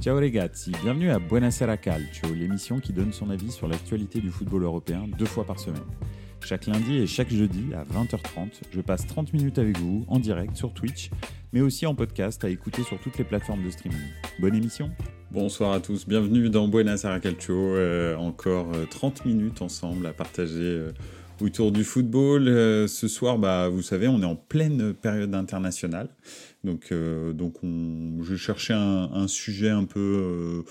Ciao ragazzi, bienvenue à Buonasera Calcio, l'émission qui donne son avis sur l'actualité du football européen deux fois par semaine. Chaque lundi et chaque jeudi à 20h30, je passe 30 minutes avec vous en direct sur Twitch, mais aussi en podcast à écouter sur toutes les plateformes de streaming. Bonne émission Bonsoir à tous, bienvenue dans Buonasera Calcio, euh, encore 30 euh, minutes ensemble à partager euh, autour du football. ce soir, bah, vous savez, on est en pleine période internationale. Donc, euh, donc on, je cherchais un, un sujet un peu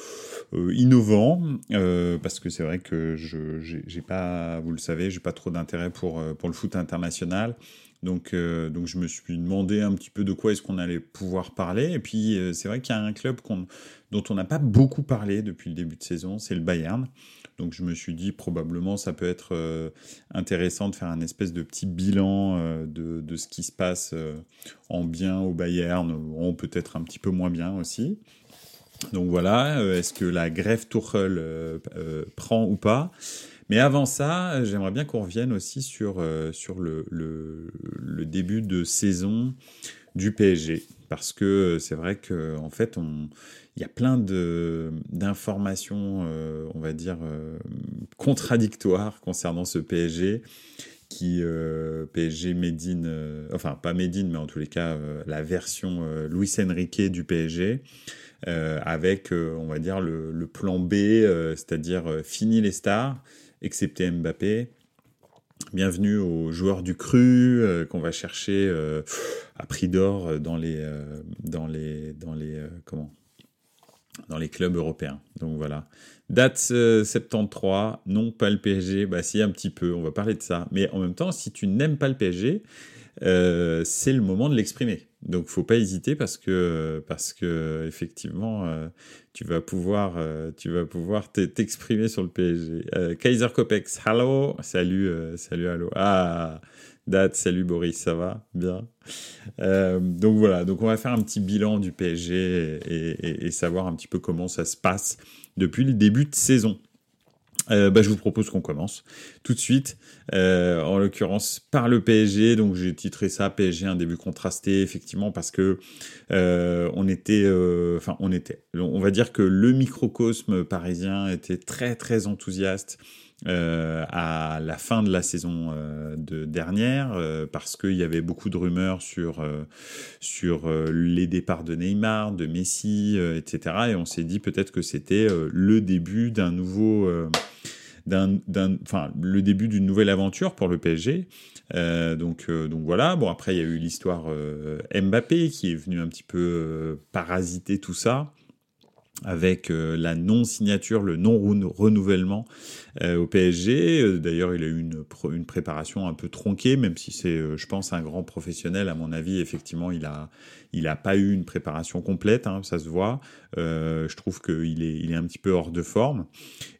euh, euh innovant euh, parce que c'est vrai que je j'ai pas, vous le savez, j'ai pas trop d'intérêt pour euh, pour le foot international. Donc, donc je me suis demandé un petit peu de quoi est-ce qu'on allait pouvoir parler. Et puis c'est vrai qu'il y a un club dont on n'a pas beaucoup parlé depuis le début de saison, c'est le Bayern. Donc je me suis dit probablement ça peut être euh, intéressant de faire un espèce de petit bilan euh, de, de, ce qui se passe euh, en bien au Bayern, ou peut-être un petit peu moins bien aussi. Donc voilà, est-ce que la grève Tuchel prend ou pas? Mais avant ça, j'aimerais bien qu'on revienne aussi sur, sur le, le, début de saison du PSG. Parce que c'est vrai qu'en en fait, on, il y a plein d'informations, euh, on va dire, euh, contradictoires concernant ce PSG qui euh, PSG Medine, euh, enfin pas Medine, mais en tous les cas la version Luis Enrique du PSG, avec on va dire le, le plan B, c'est-à-dire fini les stars, excepté Mbappé. Bienvenue aux joueurs du cru qu'on va chercher à prix d'or dans les dans les dans les comment? Dans les clubs européens. Donc voilà. Date 73, euh, non pas le PSG, bah si un petit peu, on va parler de ça. Mais en même temps, si tu n'aimes pas le PSG, euh, c'est le moment de l'exprimer. Donc faut pas hésiter parce que parce que effectivement euh, tu vas pouvoir euh, tu vas pouvoir t'exprimer sur le PSG. Kaiser Kopex, hello, salut salut hello. Ah Date, salut Boris, ça va? Bien. Euh, donc voilà, donc on va faire un petit bilan du PSG et, savoir un petit peu comment ça se passe depuis le début de saison. Euh, bah, je vous propose qu'on commence tout de suite, euh, en l'occurrence par le PSG. Donc j'ai titré ça PSG un début contrasté, effectivement, parce que on était, enfin on était, on va dire que le microcosme parisien était très très enthousiaste euh, à la fin de la saison euh, de dernière euh, parce qu'il y avait beaucoup de rumeurs sur euh, sur les départs de Neymar, de Messi, etc. Et on s'est dit peut-être que c'était le début d'un nouveau d'un, enfin, le début d'une nouvelle aventure pour le PSG. Donc, donc voilà. Bon, après, il y a eu l'histoire Mbappé qui est venu un petit peu parasiter tout ça avec euh, la non-signature, le non-renouvellement euh, au PSG. Euh, d'ailleurs, il a eu une, une, préparation un peu tronquée, même si c'est, je pense, un grand professionnel. À mon avis, effectivement, il a, il a pas eu une préparation complète, hein, ça se voit. Euh, je trouve qu'il est, un petit peu hors de forme.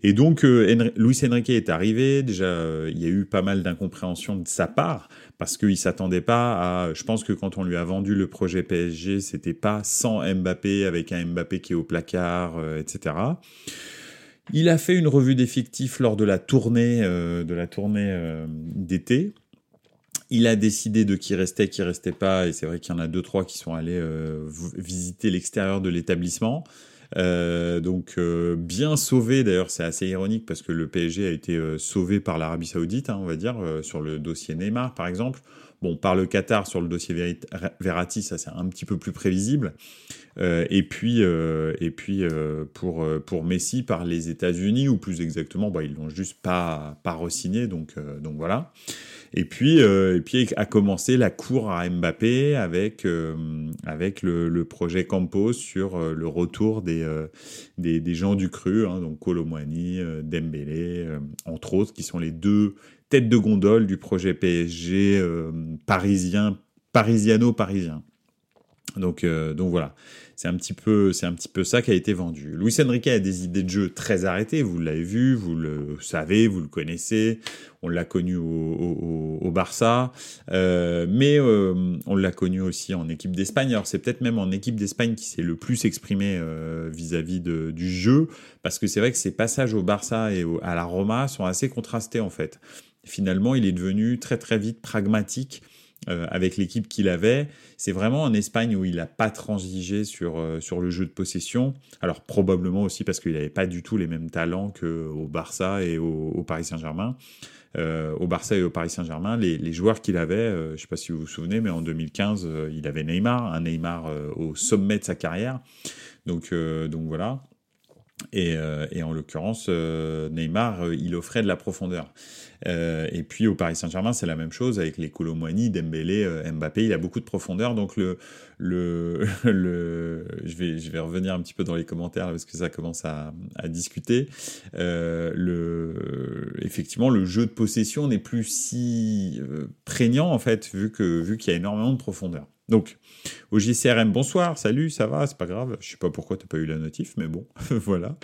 Et donc, Henry, Luis Enrique est arrivé. Déjà, il y a eu pas mal d'incompréhension de sa part parce qu'il s'attendait pas à. Je pense que quand on lui a vendu le projet PSG, c'était pas sans Mbappé avec un Mbappé qui est au placard, euh, etc. Il a fait une revue d'effectifs lors de la tournée euh, de la tournée euh, d'été. Il a décidé de qui restait, qui restait pas, et c'est vrai qu'il y en a deux trois qui sont allés euh, visiter l'extérieur de l'établissement. Euh, donc euh, bien sauvé, d'ailleurs c'est assez ironique parce que le PSG a été sauvé par l'Arabie Saoudite, hein, on va dire, sur le dossier Neymar par exemple. Bon, par le Qatar sur le dossier Verratti, ça c'est un petit peu plus prévisible. Euh, et puis, et puis pour, pour Messi par les États-Unis, ou plus exactement, bah, ils l'ont juste pas, pas re-signé, donc, donc voilà. Et puis, euh, et puis a commencé la cour à Mbappé avec euh, avec le, projet Campos sur euh, le retour des, euh, des, des gens du cru, hein, donc Colomwani, euh, Dembélé, entre autres, qui sont les deux têtes de gondole du projet PSG parisien, parisiano-parisien. Donc, donc voilà. C'est un petit peu, c'est un petit peu ça qui a été vendu. Luis Enrique a des idées de jeu très arrêtées. Vous l'avez vu, vous le savez, vous le connaissez. On l'a connu au, Barça, euh, mais euh, on l'a connu aussi en équipe d'Espagne. Alors c'est peut-être même en équipe d'Espagne qui s'est le plus exprimé euh, vis-à-vis du jeu, parce que c'est vrai que ses passages au Barça et à la Roma sont assez contrastés en fait. Finalement, il est devenu très très vite pragmatique avec l'équipe qu'il avait. C'est vraiment en Espagne où il n'a pas transigé sur, sur le jeu de possession. Alors probablement aussi parce qu'il n'avait pas du tout les mêmes talents qu'au Barça et au, Paris Saint-Germain. au Barça et au Paris Saint-Germain, les, joueurs qu'il avait, je ne sais pas si vous vous souvenez, mais en 2015, il avait Neymar, un Neymar au sommet de sa carrière. Donc, donc voilà. Et, et, en l'occurrence, Neymar, il offrait de la profondeur. Euh, et puis au Paris Saint-Germain, c'est la même chose avec les Colomboigny, Dembélé, euh, Mbappé. Il a beaucoup de profondeur. Donc le, le, je vais, je vais revenir un petit peu dans les commentaires parce que ça commence à, discuter. Euh, effectivement, le jeu de possession n'est plus si euh, prégnant en fait vu que vu qu'il y a énormément de profondeur. Donc, au JCRM, bonsoir, salut, ça va, c'est pas grave. Je sais pas pourquoi t'as pas eu la notif, mais bon, voilà.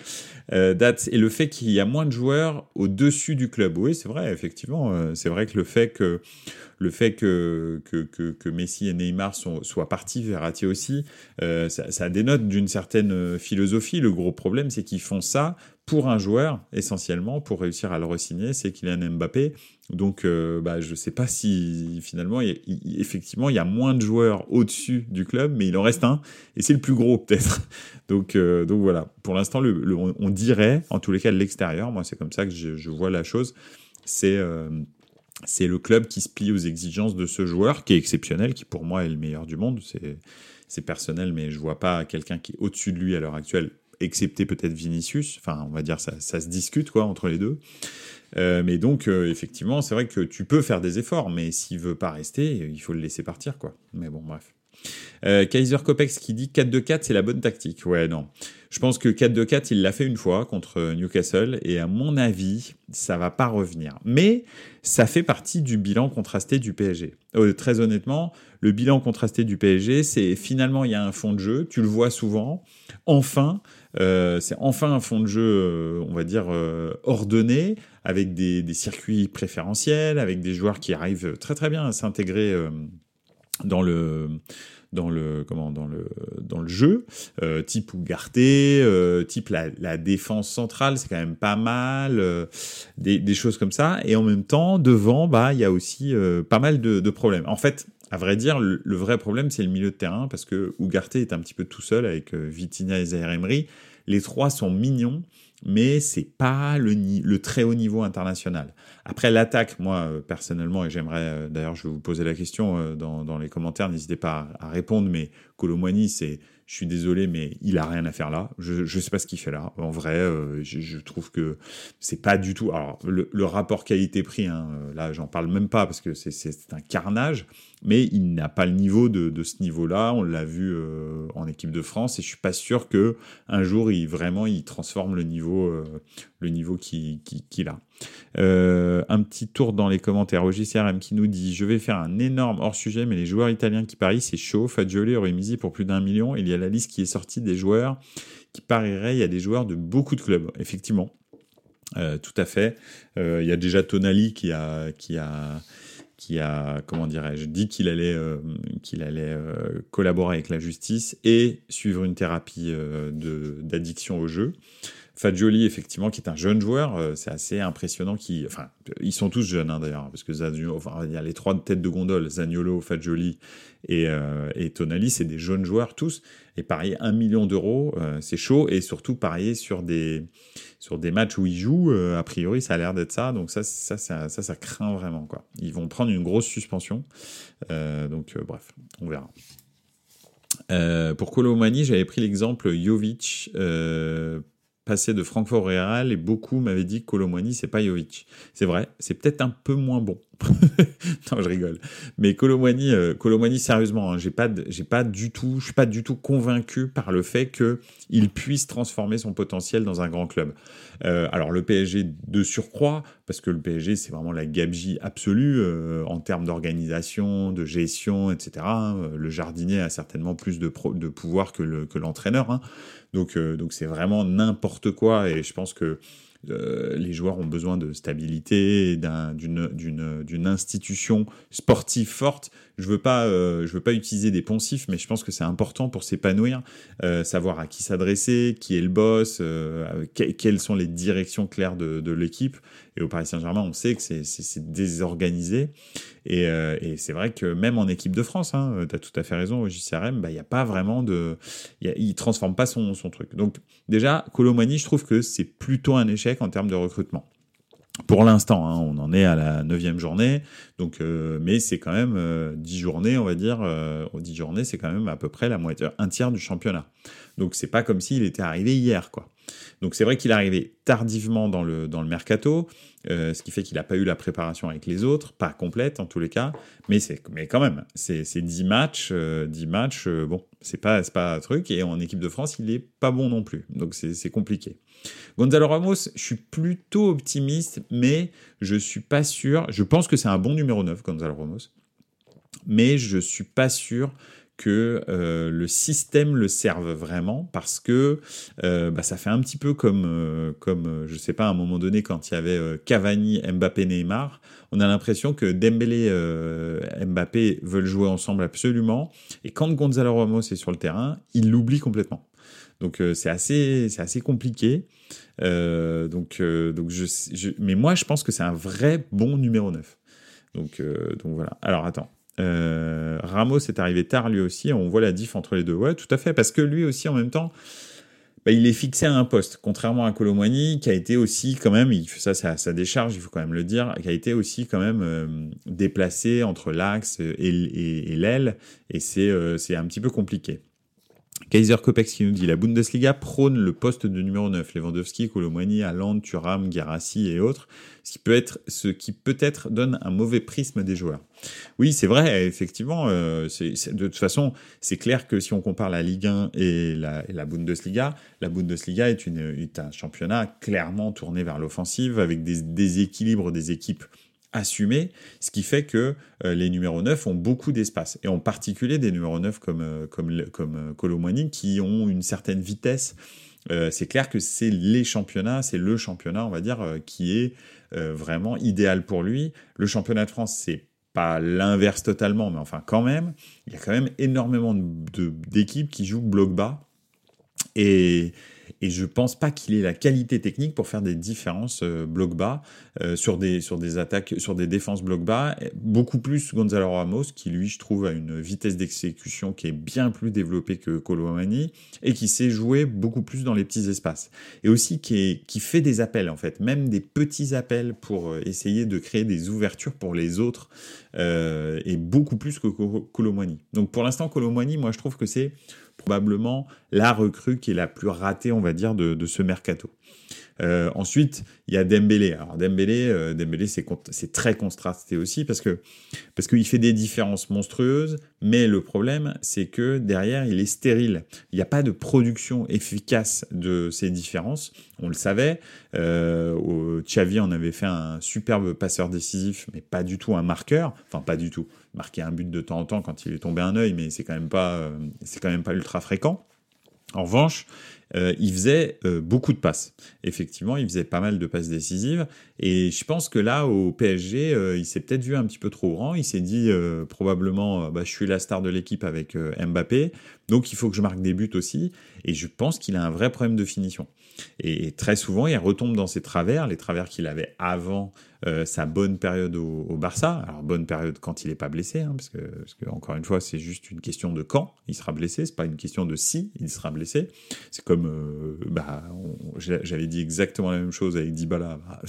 Euh, et le fait qu'il y a moins de joueurs au-dessus du club. Oui, c'est vrai, effectivement. Euh, c'est vrai que le fait que le fait que, que, que, Messi et Neymar soient partis, Verratti aussi, euh, ça, ça, dénote d'une certaine philosophie. Le gros problème, c'est qu'ils font ça pour un joueur, essentiellement, pour réussir à le re-signer, c'est qu'il a un Mbappé. Donc, euh, bah, je ne sais pas si finalement, effectivement, il y a moins de joueurs au-dessus du club, mais il en reste un, et c'est le plus gros peut-être. donc, euh, donc voilà. Pour l'instant, le, on dirait, en tous les cas, de l'extérieur, moi c'est comme ça que je, vois la chose, c'est euh, c'est le club qui se plie aux exigences de ce joueur, qui est exceptionnel, qui pour moi est le meilleur du monde. C'est personnel, mais je vois pas quelqu'un qui est au-dessus de lui à l'heure actuelle excepté peut-être Vinicius. Enfin, on va dire ça, se discute quoi entre les deux. Euh, mais donc, euh, effectivement, c'est vrai que tu peux faire des efforts, mais s'il veut pas rester, il faut le laisser partir, quoi. Mais bon, bref. Euh, Kaiser Kopex qui dit 4-2-4, c'est la bonne tactique. Ouais, non. Je pense que 4-2-4, il l'a fait une fois contre Newcastle, et à mon avis, ça va pas revenir. Mais ça fait partie du bilan contrasté du PSG. très honnêtement, le bilan contrasté du PSG, c'est finalement, il y a un fond de jeu, tu le vois souvent. Enfin, euh, c'est enfin un fond de jeu, euh, on va dire, euh, ordonné, avec des, circuits préférentiels, avec des joueurs qui arrivent très très bien à s'intégrer dans le dans le comment dans le dans le jeu. Type Ougarté type la, défense centrale c'est quand même pas mal des, choses comme ça. Et en même temps devant bah il y a aussi pas mal de, problèmes. En fait à vrai dire, le, vrai problème, c'est le milieu de terrain, parce que Ugarte est un petit peu tout seul avec euh, Vitinha et Zaire Emery. Les trois sont mignons, mais c'est pas le, le, très haut niveau international. Après l'attaque, moi euh, personnellement, et j'aimerais, euh, d'ailleurs, je vais vous poser la question dans, dans les commentaires, n'hésitez pas à, répondre, mais Colomwani, c'est je suis désolé, mais il a rien à faire là. Je ne sais pas ce qu'il fait là. En vrai, euh, je, trouve que c'est pas du tout. Alors, le, rapport qualité-prix, hein, euh, là, j'en parle même pas parce que c'est un carnage, mais il n'a pas le niveau de, ce niveau-là. On l'a vu euh, en équipe de France et je suis pas sûr que un jour, il vraiment, il transforme le niveau, le niveau qu'il a. un petit tour dans les commentaires. OGCRM qui nous dit Je vais faire un énorme hors sujet, mais les joueurs italiens qui parient, c'est chaud. Fagioli aurait pour plus d'un million. Il y a la liste qui est sortie des joueurs qui parieraient. Il y a des joueurs de beaucoup de clubs, effectivement. Euh, tout à fait. Euh, il y a déjà Tonali qui a, qui a, qui a, comment dirais-je, dit qu'il allait, euh, qu'il allait collaborer avec la justice et suivre une thérapie d'addiction au jeu. Fagioli, effectivement, qui est un jeune joueur, euh, c'est assez impressionnant. Qui, enfin, ils sont tous jeunes hein, d'ailleurs, parce que enfin, il y a les trois têtes de gondole, Zagnolo, Fagioli et, euh, et Tonali, c'est des jeunes joueurs tous. Et parier un million d'euros, euh, c'est chaud. Et surtout parier sur des sur des matchs où ils jouent, a priori, ça a l'air d'être ça. Donc ça, ça, ça, ça, ça, craint vraiment quoi. Ils vont prendre une grosse suspension. donc bref, on verra. pour Colomani, j'avais pris l'exemple Jovic passé de Francfort Real et beaucoup m'avaient dit que Colomwani c'est pas Jovic. C'est vrai, c'est peut-être un peu moins bon. non, je rigole. Mais Colomwani, euh, sérieusement, hein, j'ai pas, j'ai pas du tout, je suis pas du tout convaincu par le fait que il puisse transformer son potentiel dans un grand club. Euh, alors le PSG de surcroît, parce que le PSG c'est vraiment la gabegie absolue euh, en termes d'organisation, de gestion, etc. Le jardinier a certainement plus de, pouvoir que l'entraîneur. Le, hein. Donc, euh, donc c'est vraiment n'importe quoi. Et je pense que euh, les joueurs ont besoin de stabilité, d'une institution sportive forte. Je veux pas, euh, je veux pas utiliser des poncifs, mais je pense que c'est important pour s'épanouir, savoir à qui s'adresser, qui est le boss, quelles sont les directions claires de, l'équipe. Et au Paris Saint-Germain, on sait que c'est désorganisé. Et, c'est vrai que même en équipe de France, hein, tu as tout à fait raison, au JCRM, bah, il a pas vraiment de. il ne transforme pas son, son truc. Donc, déjà, Colomani, je trouve que c'est plutôt un échec en termes de recrutement. Pour l'instant, hein, on en est à la neuvième journée, donc euh, mais c'est quand même euh, dix journées, on va dire. Euh, dix journées, c'est quand même à peu près la moitié, un tiers du championnat. Donc c'est pas comme s'il était arrivé hier, quoi. Donc c'est vrai qu'il est arrivé tardivement dans le dans le mercato, ce qui fait qu'il n'a pas eu la préparation avec les autres, pas complète en tous les cas, mais mais quand même, c'est c'est dix matchs, dix matchs, bon, c'est pas pas un truc. Et en équipe de France, il est pas bon non plus, donc c'est compliqué. Gonzalo Ramos, je suis plutôt optimiste, mais je suis pas sûr. Je pense que c'est un bon numéro 9, Gonzalo Ramos, mais je suis pas sûr que euh, le système le serve vraiment parce que euh, bah, ça fait un petit peu comme, euh, comme je sais pas, à un moment donné, quand il y avait Cavani, Mbappé, Neymar, on a l'impression que Dembélé et Mbappé veulent jouer ensemble absolument, et quand Gonzalo Ramos est sur le terrain, il l'oublie complètement. Donc euh, c'est assez, assez compliqué. Euh, donc, euh, donc je, mais moi je pense que c'est un vrai bon numéro 9. Donc, donc voilà. Alors attends. Ramos est arrivé tard lui aussi. On voit la diff entre les deux. Ouais, tout à fait. Parce que lui aussi en même temps, bah, il est fixé à un poste, contrairement à Colomwani, qui a été aussi quand même, il, ça à sa décharge, il faut quand même le dire, qui a été aussi quand même déplacé entre l'axe et, l'aile, et c'est c'est un petit peu compliqué. Kaiser Kopex qui nous dit la Bundesliga prône le poste de numéro 9, Lewandowski, Colomwani, Haaland, Thuram, Gerassi et autres, ce qui peut être ce qui peut-être donne un mauvais prisme des joueurs. Oui, c'est vrai, effectivement. Euh, de toute façon, c'est clair que si on compare la Ligue 1 et la, Bundesliga, la Bundesliga est, une, est un championnat clairement tourné vers l'offensive avec des déséquilibres des équipes assumé, ce qui fait que euh, les numéros 9 ont beaucoup d'espace, et en particulier des numéros 9 comme, euh, comme, comme euh, qui ont une certaine vitesse. c'est clair que c'est les championnats, c'est le championnat, on va dire, qui est vraiment idéal pour lui. Le championnat de France, c'est pas l'inverse totalement, mais enfin quand même, il y a quand même énormément d'équipes qui jouent bloc bas. Et, et je pense pas qu'il ait la qualité technique pour faire des différences euh, bloc bas euh, sur des sur des attaques sur des défenses bloc bas beaucoup plus Gonzalo Ramos qui lui je trouve a une vitesse d'exécution qui est bien plus développée que Colomani et qui sait jouer beaucoup plus dans les petits espaces. Et aussi qui fait des appels en fait. Même des petits appels pour euh, essayer de créer des ouvertures pour les autres et beaucoup plus que Colomani. Donc pour l'instant Colomani moi je trouve que c'est probablement la recrue qui est la plus ratée, on va dire, de, ce mercato. Euh, ensuite, il y a Dembélé. Alors Dembélé, euh, Dembélé c'est très contrasté aussi parce que parce qu'il fait des différences monstrueuses, mais le problème c'est que derrière il est stérile. Il n'y a pas de production efficace de ces différences. On le savait. Euh, Xavi en avait fait un superbe passeur décisif, mais pas du tout un marqueur. Enfin pas du tout. Marquer un but de temps en temps quand il est tombé un œil, mais c'est quand même pas euh, c'est quand même pas ultra fréquent. En revanche, euh, il faisait euh, beaucoup de passes. Effectivement, il faisait pas mal de passes décisives. Et je pense que là, au PSG, euh, il s'est peut-être vu un petit peu trop grand. Il s'est dit probablement, bah, je suis la star de l'équipe avec Mbappé, donc il faut que je marque des buts aussi. Et je pense qu'il a un vrai problème de finition. Et, très souvent, il retombe dans ses travers, les travers qu'il avait avant euh, sa bonne période au, Barça. Alors bonne période quand il n'est pas blessé, hein, parce, que, encore une fois, c'est juste une question de quand il sera blessé. C'est pas une question de si il sera blessé. C'est comme, euh, bah, j'avais dit exactement la même chose avec Dybala. Bah,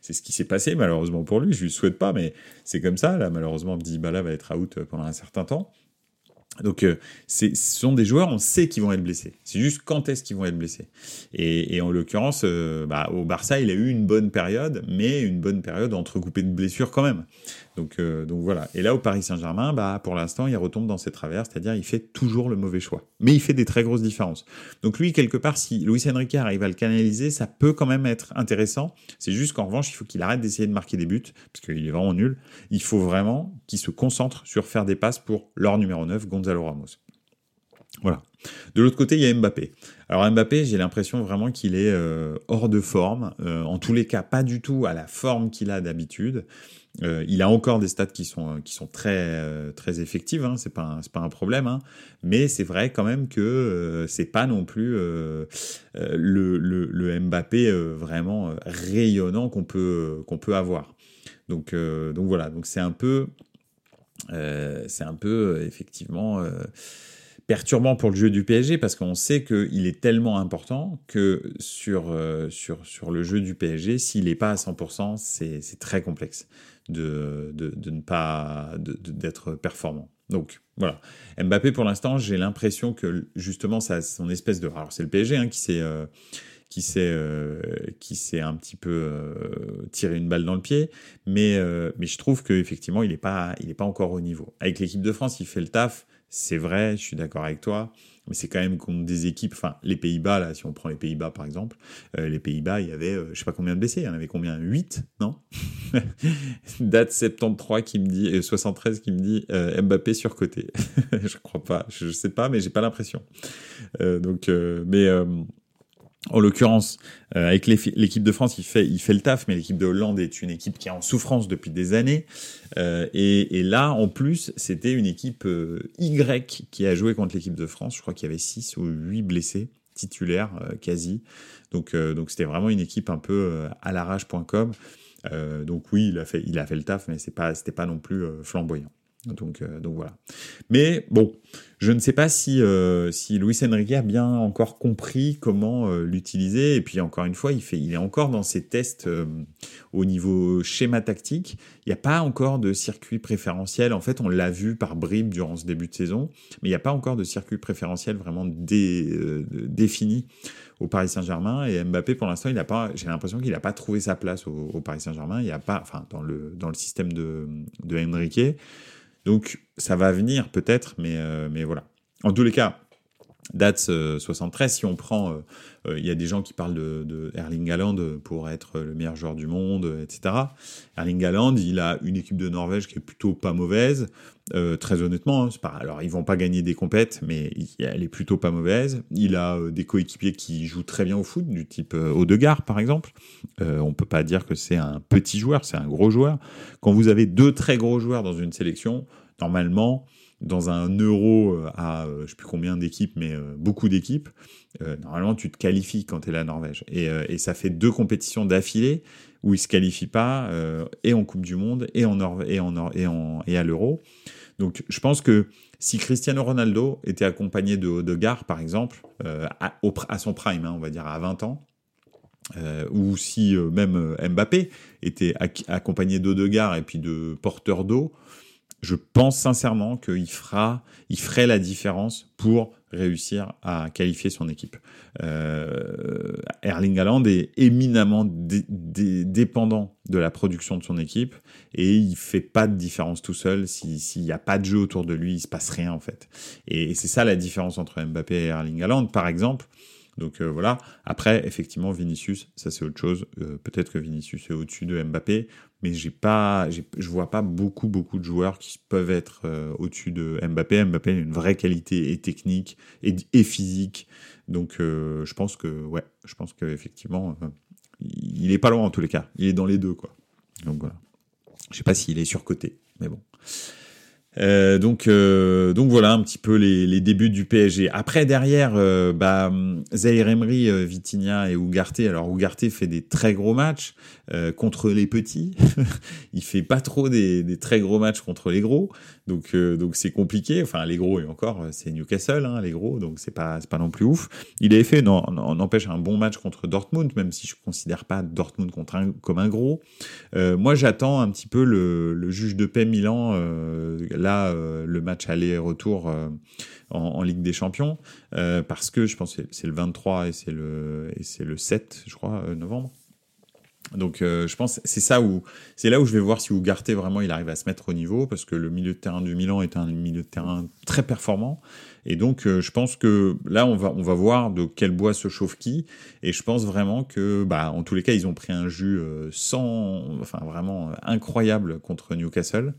c'est ce qui s'est passé malheureusement pour lui. Je lui souhaite pas, mais c'est comme ça. Là, malheureusement, Dybala va être out pendant un certain temps. Donc, euh, ce sont des joueurs, on sait qu'ils vont être blessés. C'est juste quand est-ce qu'ils vont être blessés. Et, en l'occurrence, euh, bah, au Barça, il a eu une bonne période, mais une bonne période entrecoupée de blessures quand même. Donc, euh, donc voilà. Et là, au Paris Saint-Germain, bah, pour l'instant, il retombe dans ses travers, c'est-à-dire il fait toujours le mauvais choix. Mais il fait des très grosses différences. Donc lui, quelque part, si Luis Enrique arrive à le canaliser, ça peut quand même être intéressant. C'est juste qu'en revanche, il faut qu'il arrête d'essayer de marquer des buts, parce qu'il est vraiment nul. Il faut vraiment qu'il se concentre sur faire des passes pour leur numéro 9, Gonzalo Ramos. Voilà. De l'autre côté, il y a Mbappé. Alors Mbappé, j'ai l'impression vraiment qu'il est euh, hors de forme. Euh, en tous les cas, pas du tout à la forme qu'il a d'habitude. Euh, il a encore des stats qui sont qui sont très très effectives. Hein, c'est pas c'est pas un problème. Hein, mais c'est vrai quand même que c'est pas non plus le, le, le Mbappé vraiment rayonnant qu'on peut peut avoir. Donc, donc voilà, donc c'est un peu, c'est un peu effectivement perturbant pour le jeu du PSG parce qu'on sait qu'il est tellement important que sur, sur, sur le jeu du PSG, s'il n'est pas à 100%, c'est très complexe de, de, de ne pas d'être performant. Donc voilà. Mbappé, pour l'instant, j'ai l'impression que justement, ça, son espèce de. Alors, c'est le PSG hein, qui s'est. Euh, qui s'est euh, qui un petit peu euh, tiré une balle dans le pied. Mais mais je trouve que effectivement il est pas pas encore au niveau. Avec l'équipe de France il fait le taf c'est vrai je suis d'accord avec toi. Mais c'est quand même contre des équipes, enfin les Pays-Bas, là, si on prend les Pays-Bas par exemple, euh, les Pays-Bas, il y avait, euh, je sais pas combien de blessés, il y en avait combien? 8, non? Date 73 qui me dit, 73 euh, qui me dit Mbappé sur côté. je crois pas, je, sais pas, mais j'ai pas l'impression. donc, mais en l'occurrence, euh, avec l'équipe de France, il fait, le taf, mais l'équipe de Hollande est une équipe qui est en souffrance depuis des années. Euh, et, là, en plus, c'était une équipe euh, Y qui a joué contre l'équipe de France. Je crois qu'il y avait 6 ou 8 blessés titulaires quasi. Donc, c'était vraiment une équipe un peu à l'arrache.com. donc oui, il a fait, il a fait le taf, mais c'est pas, pas non plus flamboyant. Donc, euh, donc voilà. Mais bon, je ne sais pas si, euh, si Luis Enrique a bien encore compris comment euh, l'utiliser. Et puis encore une fois, il, fait, il est encore dans ses tests au niveau schéma tactique. Il n'y a pas encore de circuit préférentiel. En fait, on l'a vu par bribes durant ce début de saison, mais il n'y a pas encore de circuit préférentiel vraiment défini au Paris Saint-Germain. Et Mbappé, pour l'instant, il a pas. J'ai l'impression qu'il n'a pas trouvé sa place au, Paris Saint-Germain. Il n'y a pas, enfin, dans le dans le système de de Enrique. Donc ça va venir peut-être, mais, euh, voilà. En tous les cas, Dats 73, si on prend, euh, euh, il y a des gens qui parlent de, Erling Haaland pour être le meilleur joueur du monde, etc. Erling Haaland, il a une équipe de Norvège qui est plutôt pas mauvaise, très honnêtement. Hein, alors ils vont pas gagner des compètes, mais elle est plutôt pas mauvaise. Il a des coéquipiers qui jouent très bien au foot, du type Odegaard par exemple. on peut pas dire que c'est un petit joueur, c'est un gros joueur. Quand vous avez deux très gros joueurs dans une sélection, normalement, dans un euro euh, à euh, je sais plus combien d'équipes, mais euh, beaucoup d'équipes, normalement tu te qualifies quand tu es la Norvège. Et, ça fait deux compétitions d'affilée où ils se qualifient pas et en Coupe du Monde et en en, et, en, et à l'euro. Donc je pense que si Cristiano Ronaldo était accompagné de Odegaard, par exemple, à, son prime, hein, on va dire à 20 ans, ou si même Mbappé était accompagné d'Odegaard et puis de porteur d'eau, je pense sincèrement qu'il fera, il ferait la différence pour réussir à qualifier son équipe. Euh, Erling Haaland est éminemment dépendant de la production de son équipe et il fait pas de différence tout seul. S'il n'y a pas de jeu autour de lui, il se passe rien en fait. Et, c'est ça la différence entre Mbappé et Erling Haaland. Par exemple, donc euh, voilà. Après, effectivement, Vinicius, ça c'est autre chose. Euh, peut-être que Vinicius est au-dessus de Mbappé, mais j'ai pas, je vois pas beaucoup beaucoup de joueurs qui peuvent être euh, au-dessus de Mbappé. Mbappé a une vraie qualité et technique et, physique. Donc je pense que ouais, je pense qu'effectivement, il est pas loin en tous les cas. Il est dans les deux quoi. Donc voilà. Je sais pas s'il est surcoté, mais bon. Euh, donc, euh, donc voilà un petit peu les, les, débuts du PSG. Après derrière, euh, bah, Zaire Emery, euh, Vitinha et Ugarte. Alors Ugarte fait des très gros matchs contre les petits. il fait pas trop des, très gros matchs contre les gros. Donc donc c'est compliqué. Enfin les gros et encore c'est Newcastle, hein, les gros. Donc c'est pas c'est pas non plus ouf. Il avait fait non n'empêche un bon match contre Dortmund, même si je considère pas Dortmund contre un, comme un gros. moi j'attends un petit peu le, le juge de paix Milan là euh, le match aller-retour euh, en, Ligue des Champions, euh, parce que je pense c'est le 23 et c'est le, et c'est le 7, je crois, novembre. Donc je pense c'est ça où c'est là où je vais voir si Ugarte vraiment il arrive à se mettre au niveau parce que le milieu de terrain du Milan est un milieu de terrain très performant et donc je pense que là on va on va voir de quel bois se chauffe qui et je pense vraiment que bah en tous les cas ils ont pris un jus sans enfin vraiment incroyable contre Newcastle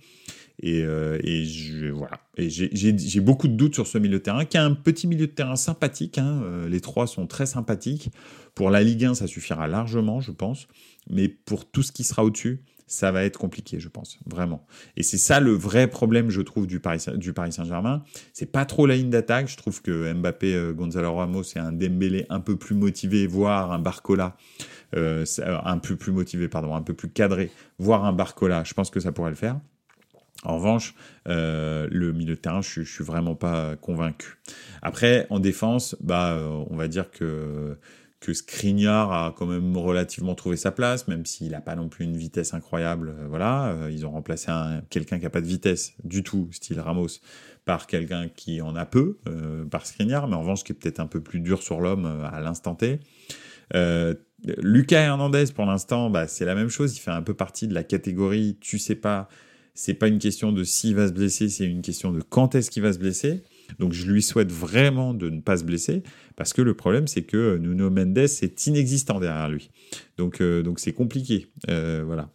et, euh, et je, voilà. Et j'ai beaucoup de doutes sur ce milieu de terrain, qui a un petit milieu de terrain sympathique. Hein. Euh, les trois sont très sympathiques. Pour la Ligue 1, ça suffira largement, je pense. Mais pour tout ce qui sera au-dessus, ça va être compliqué, je pense, vraiment. Et c'est ça le vrai problème, je trouve, du Paris, du Paris Saint-Germain. C'est pas trop la ligne d'attaque. Je trouve que Mbappé, euh, Gonzalo Ramos et un Dembélé un peu plus motivé, voire un Barcola, euh, un peu plus motivé, pardon, un peu plus cadré, voire un Barcola, je pense que ça pourrait le faire. En revanche, euh, le milieu de terrain, je, je suis vraiment pas convaincu. Après, en défense, bah, euh, on va dire que que Skriniar a quand même relativement trouvé sa place, même s'il n'a pas non plus une vitesse incroyable. Euh, voilà, euh, ils ont remplacé quelqu'un qui n'a pas de vitesse du tout, style Ramos, par quelqu'un qui en a peu, euh, par Skriniar, mais en revanche qui est peut-être un peu plus dur sur l'homme à l'instant T. Lucas Hernandez, pour l'instant, bah, c'est la même chose. Il fait un peu partie de la catégorie. Tu sais pas. C'est pas une question de s'il va se blesser, c'est une question de quand est-ce qu'il va se blesser. Donc je lui souhaite vraiment de ne pas se blesser, parce que le problème c'est que Nuno Mendes est inexistant derrière lui. Donc euh, donc c'est compliqué. Euh, voilà.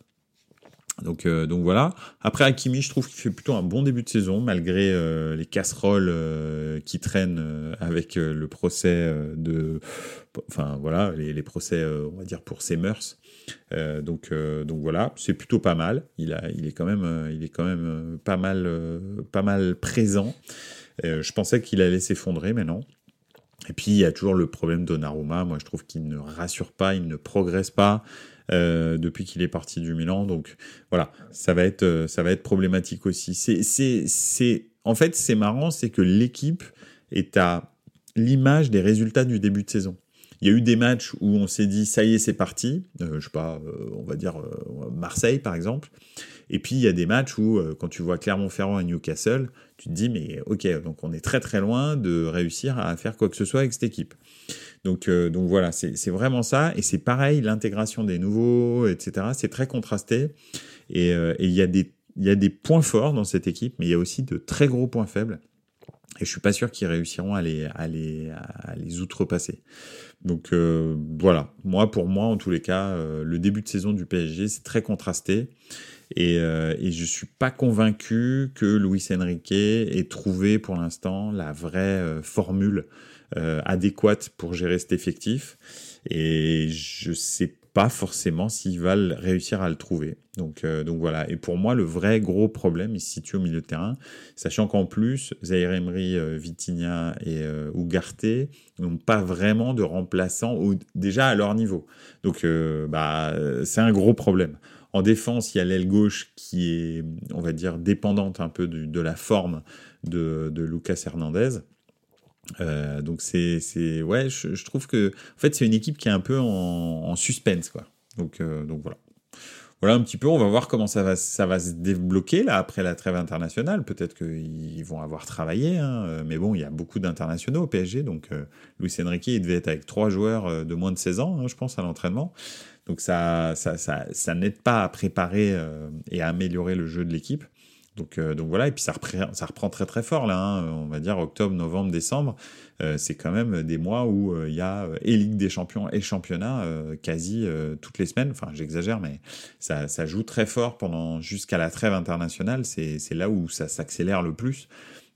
Donc, euh, donc voilà. Après Hakimi, je trouve qu'il fait plutôt un bon début de saison, malgré les casseroles qui traînent avec le procès de, enfin voilà, les, les procès, on va dire pour ses mœurs. donc, donc voilà, c'est plutôt pas mal. Il a, il est quand même, il est quand même pas mal, pas mal présent. Euh, je pensais qu'il allait s'effondrer, mais non. Et puis il y a toujours le problème d'Onaruma. Moi, je trouve qu'il ne rassure pas, il ne progresse pas. Euh, depuis qu'il est parti du Milan. Donc voilà, ça va être, euh, ça va être problématique aussi. C'est, c'est, c'est, en fait, c'est marrant, c'est que l'équipe est à l'image des résultats du début de saison. Il y a eu des matchs où on s'est dit ça y est, c'est parti. Euh, je sais pas, on va dire Marseille par exemple. Et puis il y a des matchs où, quand tu vois Clermont-Ferrand et Newcastle, tu te dis, mais ok, donc on est très très loin de réussir à faire quoi que ce soit avec cette équipe. Donc, euh, donc voilà, c'est vraiment ça. Et c'est pareil, l'intégration des nouveaux, etc. C'est très contrasté. Euh, et il y, a des, y a des points forts dans cette équipe, mais il y a aussi de très gros points faibles. Et je suis pas sûr qu'ils réussiront à les, à les, à les outrepasser. Donc euh, voilà, moi pour moi en tous les cas, le début de saison du PSG c'est très contrasté. Et, euh, et je suis pas convaincu que Luis Enrique ait trouvé pour l'instant la vraie euh, formule euh, adéquate pour gérer cet effectif. Et je sais pas forcément s'il va réussir à le trouver. Donc, euh, donc voilà. Et pour moi, le vrai gros problème, il se situe au milieu de terrain, sachant qu'en plus, Zaire Emery, euh, Vitinha et euh, Ugarte n'ont pas vraiment de remplaçants déjà à leur niveau. Donc, bah, c'est un gros problème. En défense, il y a l'aile gauche qui est, on va dire, dépendante un peu de, la forme de, Lucas Hernandez. Euh, donc c'est, c'est ouais, je, trouve que en fait c'est une équipe qui est un peu en, suspense quoi. Donc euh, donc voilà. Voilà un petit peu, on va voir comment ça va, ça va se débloquer là après la trêve internationale. Peut-être qu'ils vont avoir travaillé, hein. mais bon, il y a beaucoup d'internationaux au PSG. Donc Luis Enrique, il devait être avec trois joueurs de moins de 16 ans, hein, je pense, à l'entraînement. Donc ça, ça, ça, ça n'aide pas à préparer euh, et à améliorer le jeu de l'équipe. Donc, euh, donc voilà, et puis ça reprend, très très fort là, hein. on va dire octobre, novembre, décembre. Euh, c'est quand même des mois où il y a et Ligue des Champions et championnat quasi toutes les semaines. Enfin, j'exagère, mais ça, ça joue très fort pendant jusqu'à la trêve internationale. C'est, là où ça s'accélère le plus.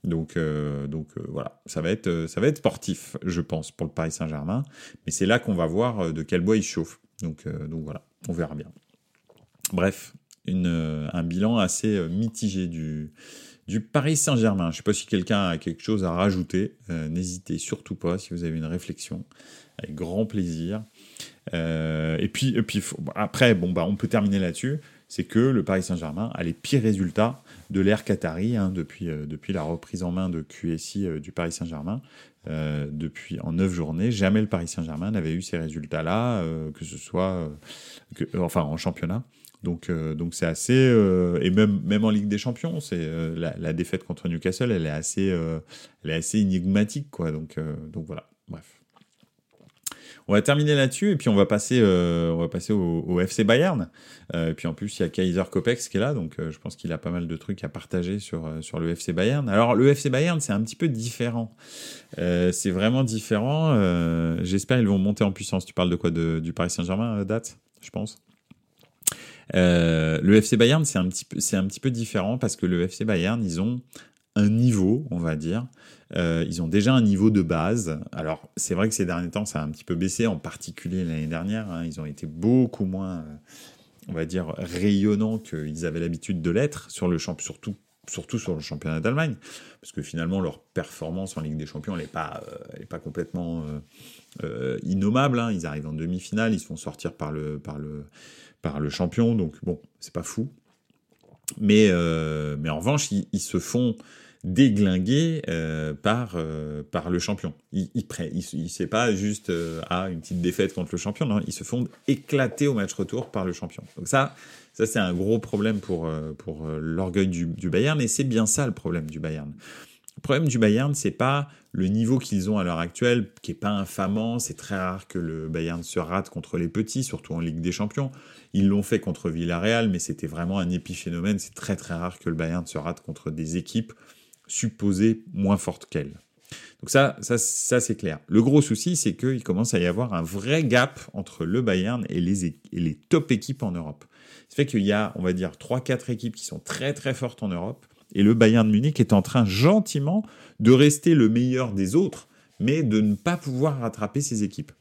Donc, donc voilà, ça va être, ça va être sportif, je pense, pour le Paris Saint-Germain. Mais c'est là qu'on va voir de quel bois il chauffe. Donc, euh, donc voilà, on verra bien. Bref, euh, un bilan assez euh, mitigé du, du Paris Saint-Germain. Je ne sais pas si quelqu'un a quelque chose à rajouter. N'hésitez surtout pas si vous avez une réflexion. Avec grand plaisir. et puis, après, bah, on peut terminer là-dessus. C'est que le Paris Saint-Germain a les pires résultats de l'ère Qatari hein, depuis, depuis la reprise en main de QSI du Paris Saint-Germain. Euh, depuis en neuf journées. Jamais le Paris Saint-Germain n'avait eu ces résultats-là, euh, que ce soit euh, enfin en championnat. Donc donc c'est assez et même même en Ligue des Champions, c'est la, défaite contre Newcastle, elle est assez elle est assez énigmatique quoi. Donc donc voilà. Bref. On va terminer là-dessus et puis on va passer, euh, on va passer au, FC Bayern. Euh, et puis en plus, il y a Kaiser Kopex qui est là, donc euh, je pense qu'il a pas mal de trucs à partager sur, sur le FC Bayern. Alors le FC Bayern, c'est un petit peu différent. c'est vraiment différent. J'espère qu'ils vont monter en puissance. Tu parles de quoi? De, Du Paris Saint-Germain, date, je pense? Le FC Bayern, c'est un, petit c'est un petit peu différent parce que le FC Bayern, ils ont un niveau, on va dire, euh, ils ont déjà un niveau de base. Alors, c'est vrai que ces derniers temps, ça a un petit peu baissé, en particulier l'année dernière. Hein. ils ont été beaucoup moins, on va dire, rayonnants qu'ils avaient l'habitude de l'être sur le champ, surtout surtout sur le championnat d'Allemagne, parce que finalement leur performance en Ligue des Champions, elle n'est pas, euh, pas complètement euh, euh, innommable. Hein. Ils arrivent en demi-finale, ils se font sortir par le, par le, par le champion, donc bon, c'est pas fou. Mais, mais en revanche, ils, se font déglinguer par, par le champion. Ils, ils, il, c'est pas juste à une petite défaite contre le champion, non, ils se font éclater au match retour par le champion. Donc ça, ça, c'est un gros problème pour, euh, pour euh, l'orgueil du, Bayern, et c'est bien ça le problème du Bayern. Le problème du Bayern, c'est pas le niveau qu'ils ont à l'heure actuelle, qui est pas infamant. C'est très rare que le Bayern se rate contre les petits, surtout en Ligue des Champions. Ils l'ont fait contre Villarreal, mais c'était vraiment un épiphénomène. C'est très très rare que le Bayern se rate contre des équipes supposées moins fortes qu'elles. Donc ça, ça, ça c'est clair. Le gros souci, c'est qu'il commence à y avoir un vrai gap entre le Bayern et les, les top équipes en Europe. Ça fait qu'il y a, on va dire, 3-4 équipes qui sont très très fortes en Europe, et le Bayern de Munich est en train gentiment de rester le meilleur des autres, mais de ne pas pouvoir rattraper ces équipes.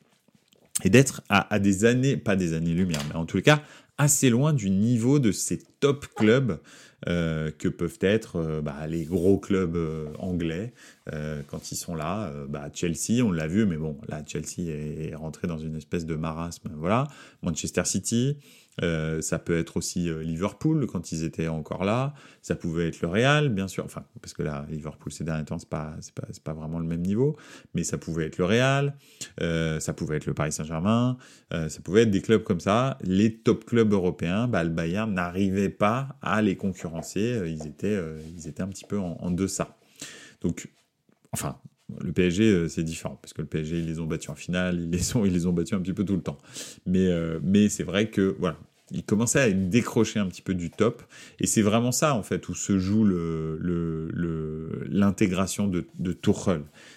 Et d'être à, des années, pas des années-lumière, mais en les cas, assez loin du niveau de ces top clubs euh, que peuvent être euh, bah, les gros clubs euh, anglais quand ils sont là. Bah, Chelsea, on l'a vu, mais bon, là, Chelsea est, rentré dans une espèce de marasme. Voilà. Manchester City, euh, ça peut être aussi euh, Liverpool quand ils étaient encore là. Ça pouvait être le Real, bien sûr. Enfin, parce que là, Liverpool ces derniers temps, c'est pas, pas, pas, vraiment le même niveau. Mais ça pouvait être le Real. Euh, ça pouvait être le Paris Saint-Germain. ça pouvait être des clubs comme ça. Les top clubs européens, bah, le Bayern n'arrivait pas à les concurrencer. Ils étaient, ils étaient un petit peu en, en deçà. Donc, enfin, le PSG, c'est différent, parce que le PSG, ils les ont battus en finale, ils les ont, ils les ont battus un petit peu tout le temps. Mais, mais c'est vrai que, voilà, il commençait à décrocher un petit peu du top. Et c'est vraiment ça, en fait, où se joue l'intégration de, de.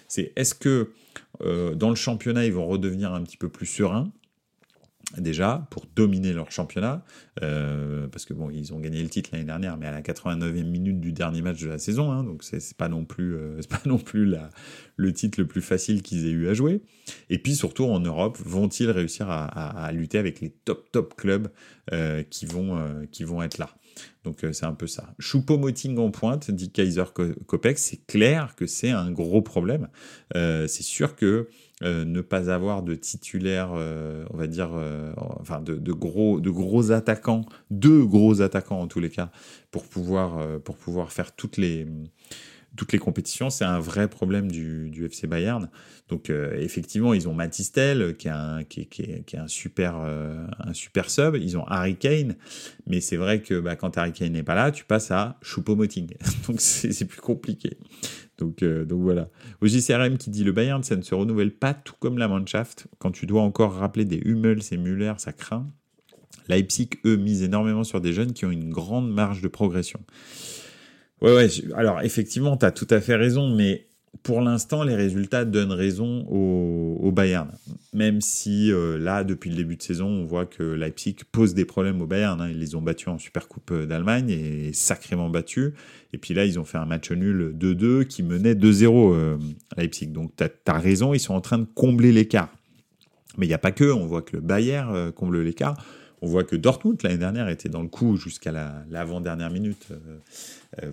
C'est est-ce que euh, dans le championnat, ils vont redevenir un petit peu plus sereins déjà pour dominer leur championnat, euh, parce que bon, ils ont gagné le titre l'année dernière, mais à la 89e minute du dernier match de la saison, hein, donc c'est pas non plus, euh, pas non plus le titre le plus facile qu'ils aient eu à jouer. Et puis surtout en Europe, vont-ils réussir à, lutter avec les top top clubs euh, qui vont être là? Donc c'est un peu ça. Choupo-Moting en pointe, dit Kaiser Kopex, c'est clair que c'est un gros problème. c'est sûr que euh, ne pas avoir de titulaire, euh, on va dire, euh, enfin de, gros, de gros attaquants, deux gros attaquants en tous les cas, pour pouvoir, pour pouvoir faire toutes les, toutes les compétitions, c'est un vrai problème du, du FC Bayern. Donc effectivement, ils ont Matistel qui est un, qui, qui, qui est un super, un super sub. Ils ont Harry Kane, mais c'est vrai que bah, quand Harry Kane n'est pas là, tu passes à Choupo-Moting. Donc c'est plus compliqué. Donc, euh, donc voilà. Au JCRM qui dit le Bayern, ça ne se renouvelle pas tout comme la Mannschaft. Quand tu dois encore rappeler des Hummels et Müller, ça craint. Leipzig, eux, misent énormément sur des jeunes qui ont une grande marge de progression. Ouais, ouais, alors effectivement, tu as tout à fait raison, mais pour l'instant, les résultats donnent raison au, Bayern. Même si euh, là, depuis le début de saison, on voit que Leipzig pose des problèmes au Bayern. Hein. Ils les ont battus en Supercoupe d'Allemagne et sacrément battus. Et puis là, ils ont fait un match nul 2-2 qui menait 2-0 euh, Leipzig. Donc tu as, raison, ils sont en train de combler l'écart. Mais il n'y a pas que, on voit que le Bayern euh, comble l'écart. On voit que Dortmund, l'année dernière, était dans le coup jusqu'à l'avant-dernière minute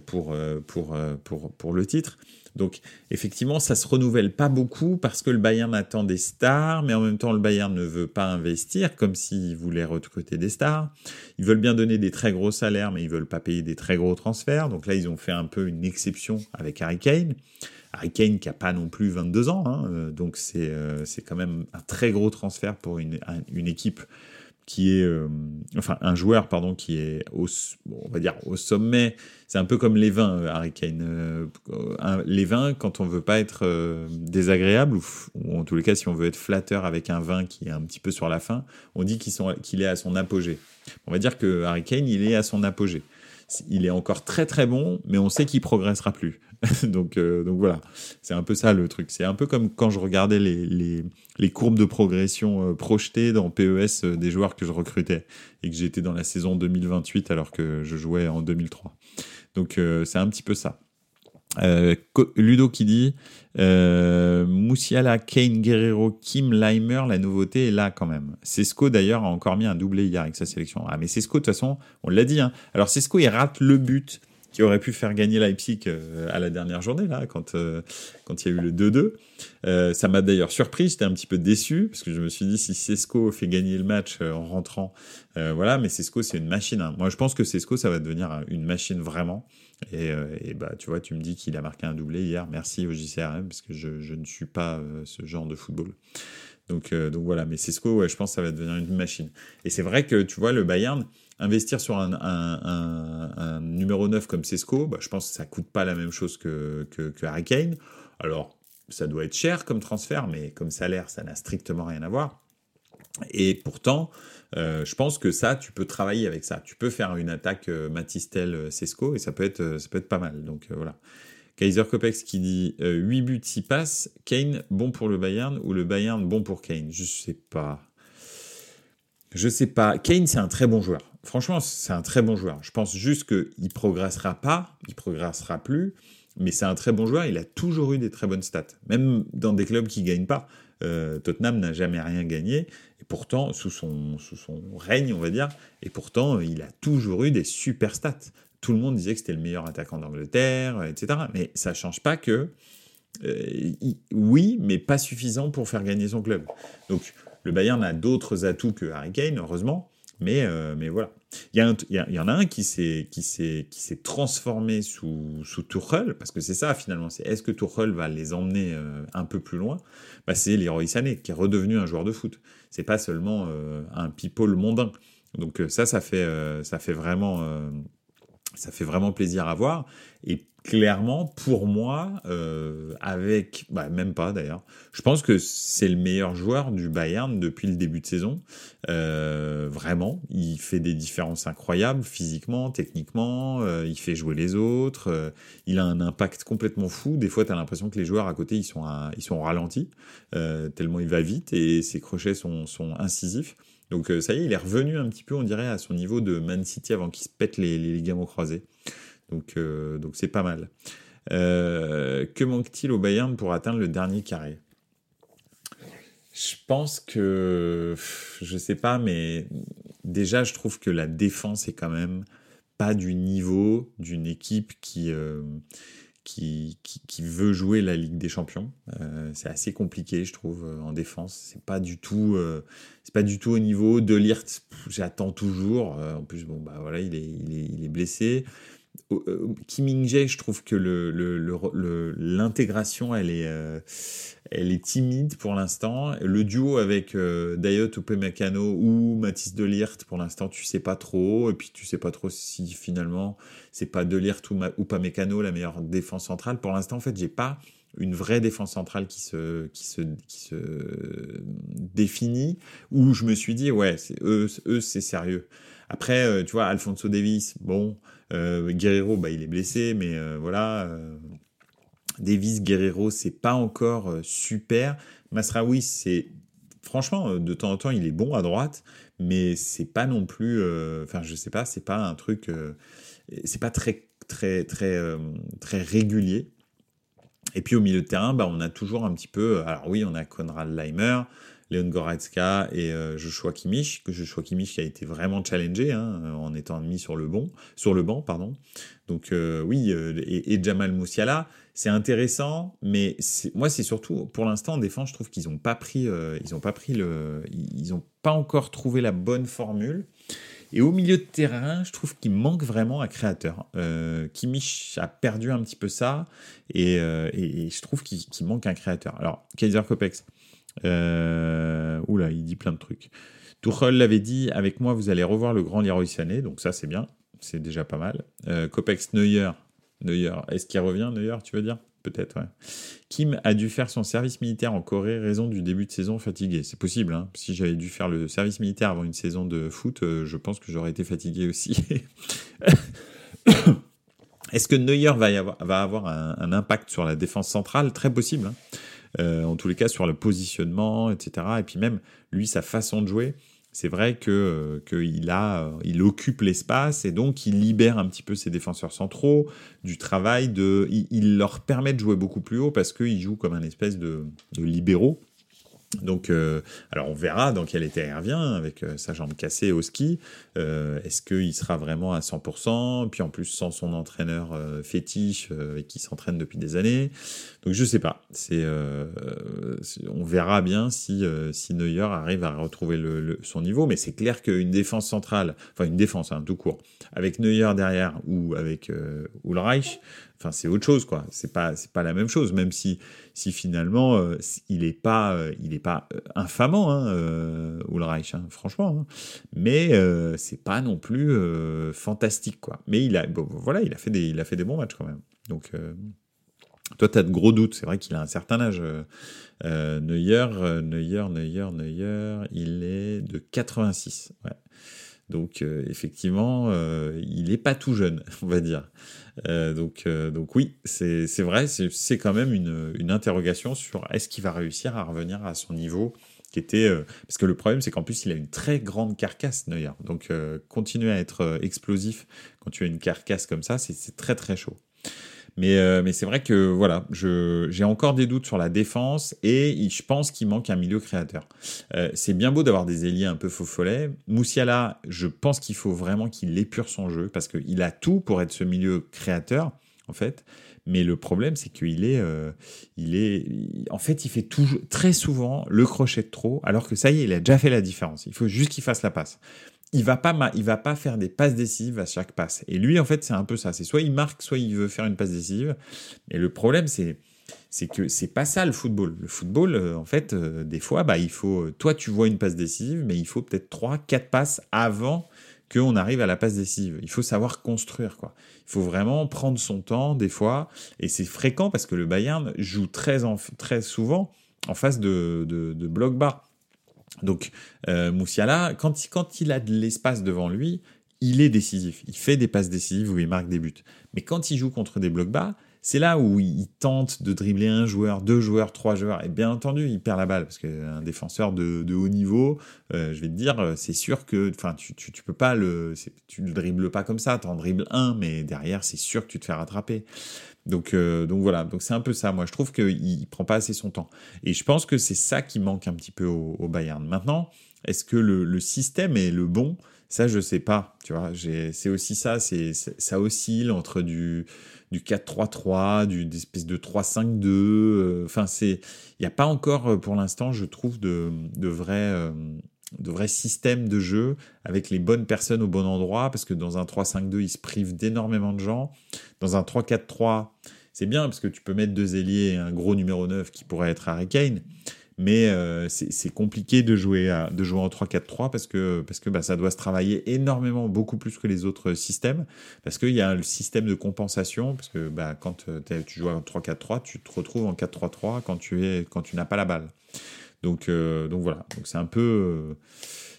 pour, pour, pour, pour le titre. Donc effectivement, ça se renouvelle pas beaucoup parce que le Bayern attend des stars, mais en même temps le Bayern ne veut pas investir comme s'il voulait recruter des stars. Ils veulent bien donner des très gros salaires, mais ils veulent pas payer des très gros transferts. Donc là, ils ont fait un peu une exception avec Harry Kane. Harry Kane qui a pas non plus 22 ans, hein, euh, donc euh, c'est quand même un très gros transfert pour une équipe qui est, euh, enfin, un joueur, pardon, qui est, au, on va dire, au sommet. C'est un peu comme les vins, euh, Harry Kane. Euh, les vins, quand on veut pas être désagréable, ou, en tous les cas, si on veut être flatteur avec un vin qui est un petit peu sur la fin, on dit qu'il est à son apogée. On va dire que Harry Kane, il est à son apogée. Il est encore très très bon, mais on sait qu'il progressera plus. donc, euh, donc voilà, c'est un peu ça le truc. C'est un peu comme quand je regardais les, les, courbes de progression euh, projetées dans PES euh, des joueurs que je recrutais et que j'étais dans la saison 2028 alors que je jouais en 2003. Donc c'est un petit peu ça. Ludo qui dit Moussiala, Kane, Guerrero, Kim, Leimer, la nouveauté est là quand même. Cesco d'ailleurs a encore mis un doublé hier avec sa sélection. Ah mais Cesco de toute façon, on l'a dit. Hein. Alors Cesco il rate le but qui aurait pu faire gagner Leipzig euh, à la dernière journée, là, quand, euh, quand il y a eu le 2-2. Euh, ça m'a d'ailleurs surpris, j'étais un petit peu déçu, parce que je me suis dit, si Cesco fait gagner le match en rentrant, voilà, mais Cesco, c'est une machine. Hein. Moi, je pense que Cesco, ça va devenir une machine vraiment. Et, bah, tu vois, tu me dis qu'il a marqué un doublé hier. Merci au JCRM, parce que je, ne suis pas ce genre de football. Donc, donc voilà, mais Cesco, ouais, je pense que ça va devenir une machine. Et c'est vrai que, tu vois, le Bayern, investir sur un, numéro 9 comme Cesco, bah, je pense que ça coûte pas la même chose que, que, Harry Kane. Alors, ça doit être cher comme transfert, mais comme salaire, ça n'a strictement rien à voir. Et pourtant, euh, je pense que ça, tu peux travailler avec ça. Tu peux faire une attaque euh, Matistel Cesco et ça peut être, ça peut pas mal. Donc euh, voilà. Kaiser Kopex qui dit 8 buts, 6 passes. Kane, bon pour le Bayern ou le Bayern, bon pour Kane? Je sais pas. Je sais pas. Kane, c'est un très bon joueur. Franchement, c'est un très bon joueur. Je pense juste qu'il progressera pas, il progressera plus, mais c'est un très bon joueur. Il a toujours eu des très bonnes stats, même dans des clubs qui gagnent pas. Euh, Tottenham n'a jamais rien gagné, et pourtant, sous son, sous son règne, on va dire, et pourtant, il a toujours eu des super stats. Tout le monde disait que c'était le meilleur attaquant d'Angleterre, etc. Mais ça change pas que, euh, oui, mais pas suffisant pour faire gagner son club. Donc, le Bayern a d'autres atouts que Harry Kane, heureusement, mais, euh, mais voilà. Il y, y, en a un qui s'est, qui s'est, qui s'est transformé sous, sous Tuchel, parce que c'est ça finalement. C'est est-ce que Tuchel va les emmener euh, un peu plus loin? Bah, C'est Leroy qui est redevenu un joueur de foot. C'est pas seulement euh, un people mondain. Donc ça, ça fait, ça fait vraiment, ça fait vraiment plaisir à voir. Et clairement, pour moi, euh, avec, bah, même pas d'ailleurs, je pense que c'est le meilleur joueur du Bayern depuis le début de saison. Euh, vraiment, il fait des différences incroyables physiquement, techniquement, euh, il fait jouer les autres, il a un impact complètement fou. Des fois, tu as l'impression que les joueurs à côté, ils sont, ils sont ralentis, tellement il va vite et ses crochets sont, sont incisifs. Donc ça y est, il est revenu un petit peu, on dirait, à son niveau de Man City avant qu'il se pète les, les ligaments croisés. Donc, euh, donc c'est pas mal. Euh, que manque-t-il au Bayern pour atteindre le dernier carré? Je pense que, je sais pas, mais déjà, je trouve que la défense est quand même pas du niveau d'une équipe qui, euh, qui, veut jouer la Ligue des Champions. c'est assez compliqué, je trouve, en défense. C'est pas du tout, c'est pas du tout au niveau de Lirt. J'attends toujours. en plus, bon, bah voilà, il est, il est, il est blessé. Euh, Kim Min-jae, je trouve que l'intégration, elle, est, euh, elle est timide pour l'instant. Le duo avec euh, Dayot Upamecano ou Mathis Delirte, pour l'instant, tu sais pas trop. Et puis, tu sais pas trop si finalement, c'est pas Delirte ou Upamecano la meilleure défense centrale. Pour l'instant, en fait, j'ai pas une vraie défense centrale qui se, définit, où je me suis dit, ouais, eux, c'est sérieux. Après, tu vois, Alfonso Davis, bon, euh, Guerrero, bah, il est blessé, mais euh, voilà. Euh, Davis, Guerrero, c'est pas encore super. Masraoui, c'est franchement, de temps en temps, il est bon à droite, mais c'est pas non plus. Enfin, je sais pas, c'est pas un truc. c'est pas très, très, très, très régulier. Et puis au milieu de terrain, bah, on a toujours un petit peu. Alors oui, on a Konrad Leimer, Leon Goretzka et euh, Joshua Kimmich, que Joshua Kimmich a été vraiment challengé hein, en étant mis sur le, sur le banc. Pardon. Donc euh, oui, euh, et, Jamal Moussiala, c'est intéressant, mais moi c'est surtout, pour l'instant en défense, je trouve qu'ils n'ont pas pris, ils ont pas pris le, ils ont pas encore trouvé la bonne formule. Et au milieu de terrain, je trouve qu'il manque vraiment un créateur. Euh, Kimmich a perdu un petit peu ça, et, et, je trouve qu'il manque un créateur. Alors, Kaiser Kopex, euh, oula, il dit plein de trucs. Tuchel l'avait dit, avec moi, vous allez revoir le grand Leroy Sané, donc ça, c'est bien. C'est déjà pas mal. Euh, Copex Neuer. Neuer. Est-ce qu'il revient, Neuer, tu veux dire? Peut-être, ouais. Kim a dû faire son service militaire en Corée, raison du début de saison fatigué. C'est possible, hein. Si j'avais dû faire le service militaire avant une saison de foot, euh, je pense que j'aurais été fatigué aussi. Est-ce que Neuer va, avoir, va avoir un, impact sur la défense centrale? Très possible. Hein. Euh, en tous les cas sur le positionnement, etc. Et puis même, lui, sa façon de jouer. c'est vrai que qu'il a, il occupe l'espace et donc il libère un petit peu ses défenseurs centraux du travail de, il, leur permet de jouer beaucoup plus haut parce qu'il joue comme un espèce de, de libéraux donc, euh, alors on verra dans quel état il revient avec euh, sa jambe cassée au ski. Euh, est-ce qu'il sera vraiment à 100% Puis en plus sans son entraîneur fétiche avec qui s'entraîne depuis des années. Donc je sais pas. C'est, on verra bien si si Neuer arrive à retrouver le, son niveau. Mais c'est clair qu'une défense centrale, enfin une défense hein, tout court, avec Neuer derrière ou avec Ulreich, enfin c'est autre chose quoi. C'est pas c'est pas la même chose. Même si si finalement euh, il est pas euh, il est pas euh, infamant hein, Ulreich, hein, franchement. Hein. Mais c'est pas non plus fantastique quoi. Mais il a voilà il a fait des il a fait des bons matchs quand même. Donc toi, tu as de gros doutes. C'est vrai qu'il a un certain âge. Neuer, Neuer, Neuer, Neuer, il est de 86. Ouais. Donc euh, effectivement, euh, il n'est pas tout jeune, on va dire. Euh, donc, donc oui, c'est vrai, c'est quand même une, une, interrogation sur est-ce qu'il va réussir à revenir à son niveau qui était parce que le problème c'est qu'en plus il a une très grande carcasse Neuer. Donc continuer à être explosif quand tu as une carcasse comme ça, c'est très très chaud. Mais, euh, mais c'est vrai que voilà, j'ai encore des doutes sur la défense et je pense qu'il manque un milieu créateur. Euh, c'est bien beau d'avoir des ailiers un peu faux follets. Moussiala, je pense qu'il faut vraiment qu'il épure son jeu parce qu'il a tout pour être ce milieu créateur, en fait. Mais le problème, c'est qu'il est, euh, il est, en fait, il fait toujours, très souvent le crochet de trop, alors que ça y est, il a déjà fait la différence. Il faut juste qu'il fasse la passe il va pas il va pas faire des passes décisives à chaque passe. Et lui en fait, c'est un peu ça, c'est soit il marque, soit il veut faire une passe décisive. Et le problème c'est c'est que c'est pas ça le football. Le football euh, en fait euh, des fois bah il faut euh, toi tu vois une passe décisive mais il faut peut-être 3 4 passes avant qu'on arrive à la passe décisive. Il faut savoir construire quoi. Il faut vraiment prendre son temps des fois et c'est fréquent parce que le Bayern joue très très souvent en face de de, de bloc bas. Donc euh, Moussiala, quand, il a de l'espace devant lui, il est décisif. Il fait des passes décisives où il marque des buts. Mais quand il joue contre des blocs bas, c'est là où il tente de dribbler un joueur, deux joueurs, trois joueurs. Et bien entendu, il perd la balle parce qu'un défenseur de, haut niveau, euh, je vais te dire, euh, c'est sûr que, enfin, tu, tu, peux pas le, tu le dribbles pas comme ça. Tu en dribbles un, mais derrière, c'est sûr que tu te fais rattraper. Donc, euh, donc voilà, donc c'est un peu ça. Moi, je trouve qu'il prend pas assez son temps. Et je pense que c'est ça qui manque un petit peu au, Bayern. Maintenant, est-ce que le, système est le bon? Ça, je sais pas. Tu vois, c'est aussi ça. C'est ça oscille entre du du 4-3-3, du espèce de 3-5-2. Euh, enfin, il n'y a pas encore euh, pour l'instant, je trouve, de de vrai de vrais systèmes de jeu avec les bonnes personnes au bon endroit, parce que dans un 3-5-2, il se prive d'énormément de gens. Dans un 3-4-3, c'est bien, parce que tu peux mettre deux ailiers et un gros numéro 9 qui pourrait être Harry Kane, mais euh, c'est compliqué de jouer, de jouer en 3-4-3 parce que, parce que bah, ça doit se travailler énormément, beaucoup plus que les autres systèmes, parce qu'il y a le système de compensation, parce que bah, quand euh, tu joues en 3-4-3, tu te retrouves en 4-3-3 quand tu, quand tu n'as pas la balle. Donc, euh, donc voilà. Donc c'est un peu, euh,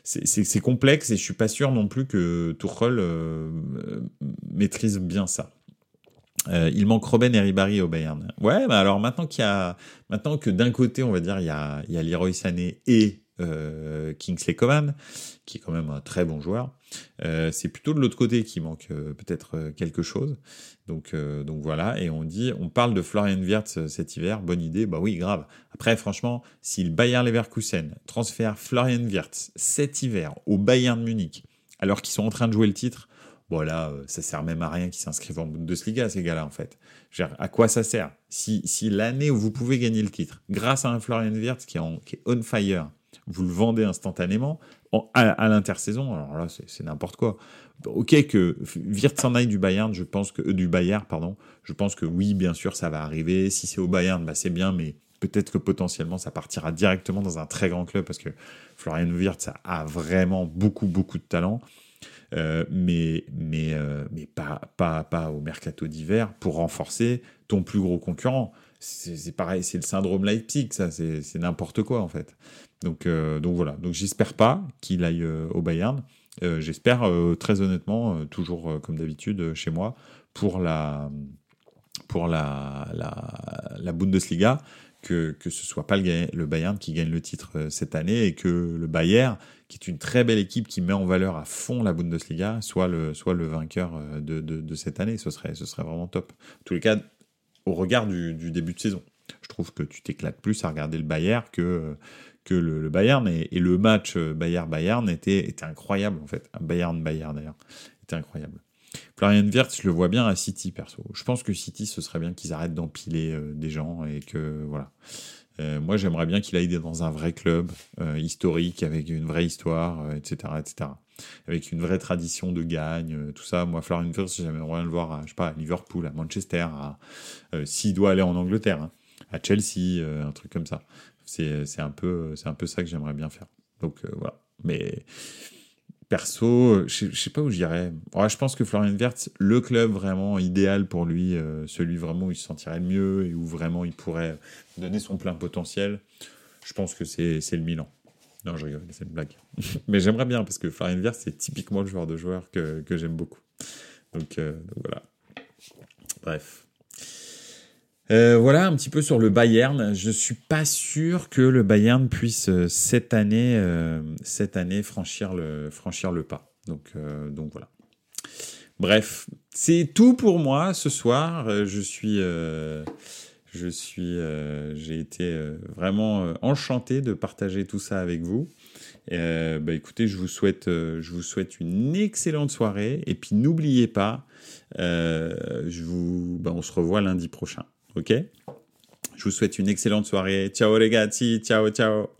c'est complexe et je suis pas sûr non plus que Tuchel euh, maîtrise bien ça. il manque Robben et Ribari au Bayern. Ouais, bah alors maintenant qu'il y a, maintenant que d'un côté on va dire il y a, il y a Leroy Sané et euh, Kingsley Coman, qui est quand même un très bon joueur. Euh, c'est plutôt de l'autre côté qui manque euh, peut-être quelque chose. Donc, donc voilà, et on dit, on parle de Florian Wirtz cet hiver, bonne idée, bah oui, grave. Après, franchement, si le Bayern Leverkusen transfère Florian Wirtz cet hiver au Bayern Munich, alors qu'ils sont en train de jouer le titre, voilà, ça sert même à rien qu'ils s'inscrivent en Bundesliga, ces gars-là, en fait. à quoi ça sert? Si, si l'année où vous pouvez gagner le titre, grâce à un Florian Wirtz qui est, qui est on fire, vous le vendez instantanément à, l'intersaison, alors là, c'est n'importe quoi. Ok que Wirtz s'en aille du Bayern, je pense que euh, du Bayern, pardon, je pense que oui, bien sûr, ça va arriver. Si c'est au Bayern, bah, c'est bien, mais peut-être que potentiellement ça partira directement dans un très grand club parce que Florian Wirtz a vraiment beaucoup beaucoup de talent. Euh, mais mais euh, mais pas pas pas au mercato d'hiver pour renforcer ton plus gros concurrent. C'est pareil, c'est le syndrome Leipzig, ça, c'est n'importe quoi en fait. Donc, euh, donc voilà. Donc j'espère pas qu'il aille euh, au Bayern. Euh, j'espère très honnêtement, toujours comme d'habitude chez moi, pour la pour la, la, la Bundesliga, que, que ce soit pas le, Bayern qui gagne le titre cette année et que le Bayern, qui est une très belle équipe qui met en valeur à fond la Bundesliga, soit le, soit le vainqueur de, de, cette année. Ce serait, ce serait vraiment top. En tous les cas, au regard du début de saison. Je trouve que tu t'éclates plus à regarder le Bayern que, que le, Bayern. Et, le match Bayern-Bayern était, incroyable, en fait. Bayern-Bayern, d'ailleurs. Était incroyable. Florian Wirtz, je le vois bien à City, perso. Je pense que City, ce serait bien qu'ils arrêtent d'empiler euh, des gens et que, voilà. Euh, moi, j'aimerais bien qu'il aille dans un vrai club euh, historique, avec une vraie histoire, etc., etc. Avec une vraie tradition de gagne, tout ça. Moi, Florian Wirtz, j'aimerais bien le voir à, je sais pas, à Liverpool, à Manchester, s'il doit aller en Angleterre, hein, à Chelsea, un truc comme ça. C'est un, peu, un peu ça que j'aimerais bien faire. Donc, voilà. Mais perso, je, ne sais pas où j'irais. Je pense que Florian Wirtz, le club vraiment idéal pour lui, euh, celui vraiment où il se sentirait le mieux et où vraiment il pourrait donner son plein potentiel, je pense que c'est le Milan. Non, je rigole, c'est une blague. Mais j'aimerais bien parce que Florian Wirtz, c'est typiquement le joueur de joueur que, que j'aime beaucoup. Donc, euh, donc voilà. Bref. Euh, voilà un petit peu sur le Bayern. Je suis pas sûr que le Bayern puisse euh, cette année, euh, cette année franchir le, pas. Donc, voilà. Bref, c'est tout pour moi ce soir. Je suis, je suis, j'ai été vraiment enchanté de partager tout ça avec vous. bah écoutez, je vous souhaite, une excellente soirée. Et puis n'oubliez pas, bah, on se revoit lundi prochain. Ok Je vous souhaite une excellente soirée. Ciao les gars, ciao, ciao.